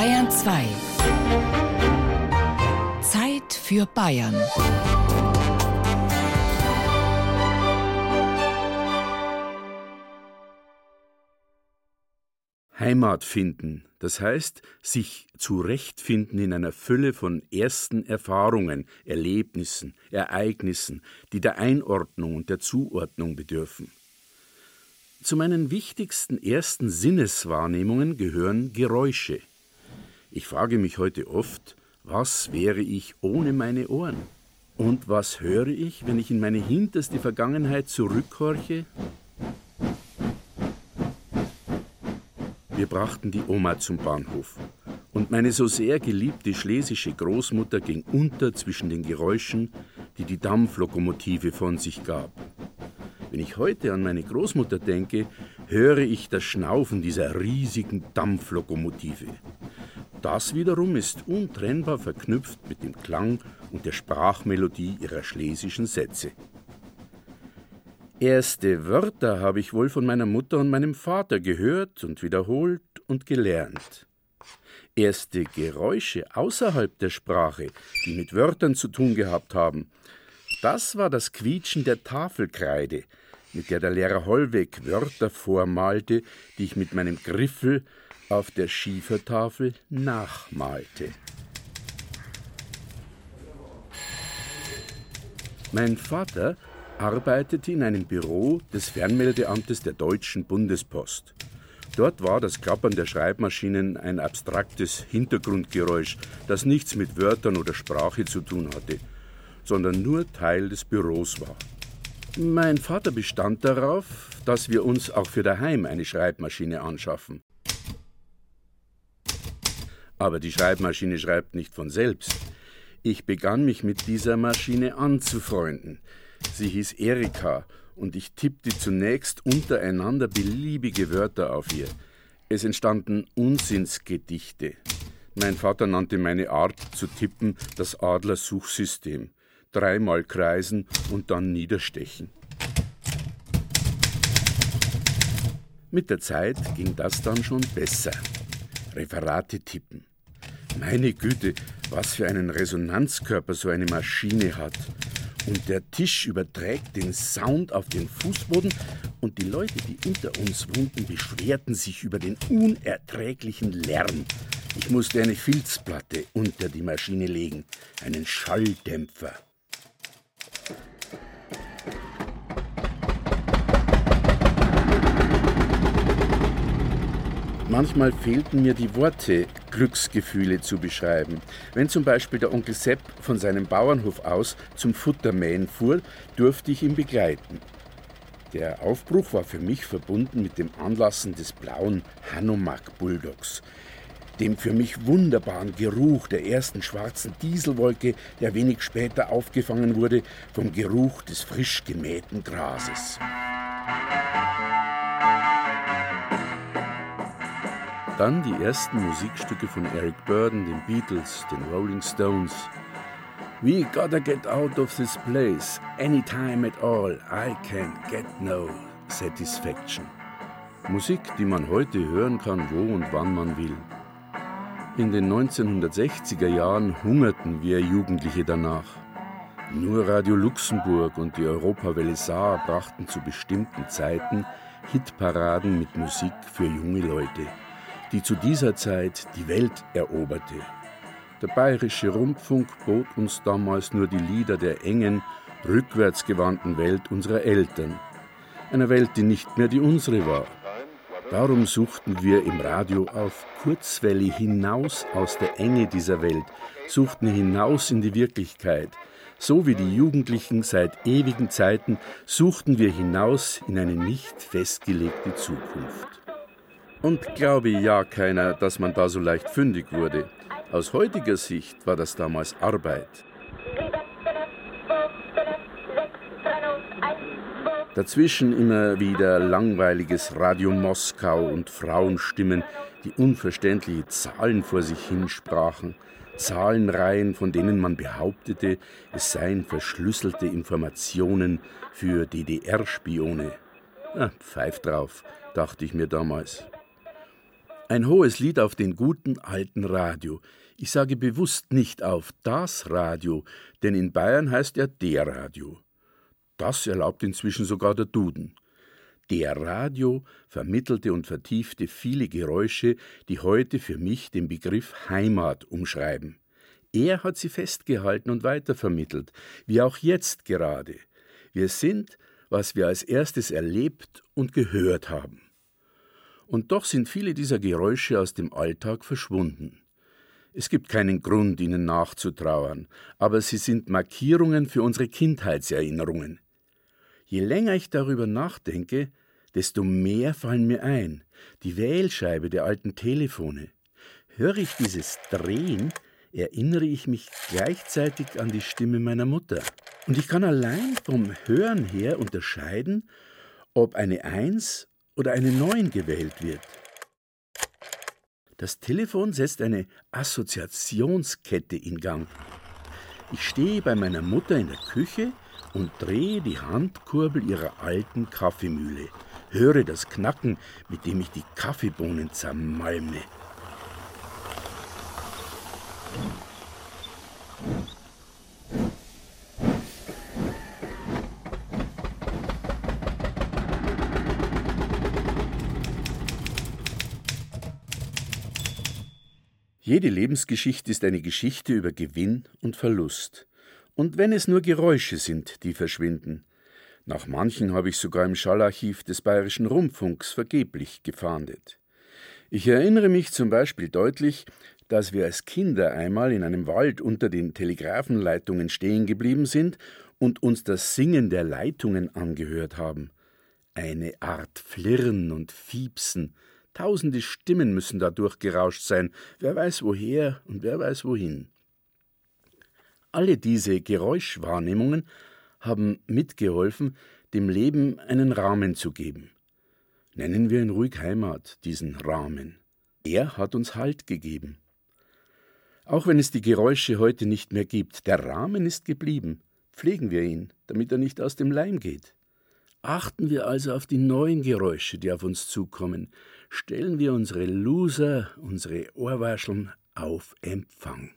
Bayern 2. Zeit für Bayern. Heimat finden, das heißt sich zurechtfinden in einer Fülle von ersten Erfahrungen, Erlebnissen, Ereignissen, die der Einordnung und der Zuordnung bedürfen. Zu meinen wichtigsten ersten Sinneswahrnehmungen gehören Geräusche. Ich frage mich heute oft, was wäre ich ohne meine Ohren? Und was höre ich, wenn ich in meine hinterste Vergangenheit zurückhorche? Wir brachten die Oma zum Bahnhof. Und meine so sehr geliebte schlesische Großmutter ging unter zwischen den Geräuschen, die die Dampflokomotive von sich gab. Wenn ich heute an meine Großmutter denke, höre ich das Schnaufen dieser riesigen Dampflokomotive. Das wiederum ist untrennbar verknüpft mit dem Klang und der Sprachmelodie ihrer schlesischen Sätze. Erste Wörter habe ich wohl von meiner Mutter und meinem Vater gehört und wiederholt und gelernt. Erste Geräusche außerhalb der Sprache, die mit Wörtern zu tun gehabt haben, das war das Quietschen der Tafelkreide, mit der der Lehrer Hollweg Wörter vormalte, die ich mit meinem Griffel auf der Schiefertafel nachmalte. Mein Vater arbeitete in einem Büro des Fernmeldeamtes der Deutschen Bundespost. Dort war das Klappern der Schreibmaschinen ein abstraktes Hintergrundgeräusch, das nichts mit Wörtern oder Sprache zu tun hatte, sondern nur Teil des Büros war. Mein Vater bestand darauf, dass wir uns auch für daheim eine Schreibmaschine anschaffen. Aber die Schreibmaschine schreibt nicht von selbst. Ich begann mich mit dieser Maschine anzufreunden. Sie hieß Erika und ich tippte zunächst untereinander beliebige Wörter auf ihr. Es entstanden Unsinnsgedichte. Mein Vater nannte meine Art zu tippen das Adlersuchsystem. Dreimal kreisen und dann niederstechen. Mit der Zeit ging das dann schon besser. Referate tippen. Meine Güte, was für einen Resonanzkörper so eine Maschine hat und der Tisch überträgt den Sound auf den Fußboden und die Leute, die unter uns wohnten, beschwerten sich über den unerträglichen Lärm. Ich musste eine Filzplatte unter die Maschine legen, einen Schalldämpfer. Manchmal fehlten mir die Worte, Glücksgefühle zu beschreiben. Wenn zum Beispiel der Onkel Sepp von seinem Bauernhof aus zum Futtermähen fuhr, durfte ich ihn begleiten. Der Aufbruch war für mich verbunden mit dem Anlassen des blauen Hanomag Bulldogs, dem für mich wunderbaren Geruch der ersten schwarzen Dieselwolke, der wenig später aufgefangen wurde vom Geruch des frisch gemähten Grases. Dann die ersten Musikstücke von Eric Burden, den Beatles, den Rolling Stones. We gotta get out of this place, anytime at all. I can't get no satisfaction. Musik, die man heute hören kann, wo und wann man will. In den 1960er Jahren hungerten wir Jugendliche danach. Nur Radio Luxemburg und die Europawelle Saar brachten zu bestimmten Zeiten Hitparaden mit Musik für junge Leute die zu dieser Zeit die Welt eroberte. Der bayerische Rundfunk bot uns damals nur die Lieder der engen, rückwärtsgewandten Welt unserer Eltern, einer Welt, die nicht mehr die unsere war. Darum suchten wir im Radio auf Kurzwelle hinaus aus der Enge dieser Welt, suchten hinaus in die Wirklichkeit. So wie die Jugendlichen seit ewigen Zeiten suchten wir hinaus in eine nicht festgelegte Zukunft. Und glaube ja keiner, dass man da so leicht fündig wurde. Aus heutiger Sicht war das damals Arbeit. Dazwischen immer wieder langweiliges Radio Moskau und Frauenstimmen, die unverständliche Zahlen vor sich hinsprachen, Zahlenreihen, von denen man behauptete, es seien verschlüsselte Informationen für DDR-Spione. Ah, pfeif drauf, dachte ich mir damals. Ein hohes Lied auf den guten alten Radio. Ich sage bewusst nicht auf das Radio, denn in Bayern heißt er der Radio. Das erlaubt inzwischen sogar der Duden. Der Radio vermittelte und vertiefte viele Geräusche, die heute für mich den Begriff Heimat umschreiben. Er hat sie festgehalten und weitervermittelt, wie auch jetzt gerade. Wir sind, was wir als erstes erlebt und gehört haben. Und doch sind viele dieser Geräusche aus dem Alltag verschwunden. Es gibt keinen Grund, ihnen nachzutrauern, aber sie sind Markierungen für unsere Kindheitserinnerungen. Je länger ich darüber nachdenke, desto mehr fallen mir ein. Die Wählscheibe der alten Telefone. Höre ich dieses Drehen, erinnere ich mich gleichzeitig an die Stimme meiner Mutter. Und ich kann allein vom Hören her unterscheiden, ob eine Eins oder eine Neun gewählt wird. Das Telefon setzt eine Assoziationskette in Gang. Ich stehe bei meiner Mutter in der Küche und drehe die Handkurbel ihrer alten Kaffeemühle, höre das Knacken, mit dem ich die Kaffeebohnen zermalme. Jede Lebensgeschichte ist eine Geschichte über Gewinn und Verlust. Und wenn es nur Geräusche sind, die verschwinden. Nach manchen habe ich sogar im Schallarchiv des Bayerischen Rundfunks vergeblich gefahndet. Ich erinnere mich zum Beispiel deutlich, dass wir als Kinder einmal in einem Wald unter den Telegrafenleitungen stehen geblieben sind und uns das Singen der Leitungen angehört haben. Eine Art Flirren und Fiepsen. Tausende Stimmen müssen dadurch gerauscht sein. Wer weiß woher und wer weiß wohin. Alle diese Geräuschwahrnehmungen haben mitgeholfen, dem Leben einen Rahmen zu geben. Nennen wir ihn ruhig Heimat, diesen Rahmen. Er hat uns Halt gegeben. Auch wenn es die Geräusche heute nicht mehr gibt, der Rahmen ist geblieben. Pflegen wir ihn, damit er nicht aus dem Leim geht. Achten wir also auf die neuen Geräusche, die auf uns zukommen. Stellen wir unsere Loser, unsere Ohrwascheln auf Empfang.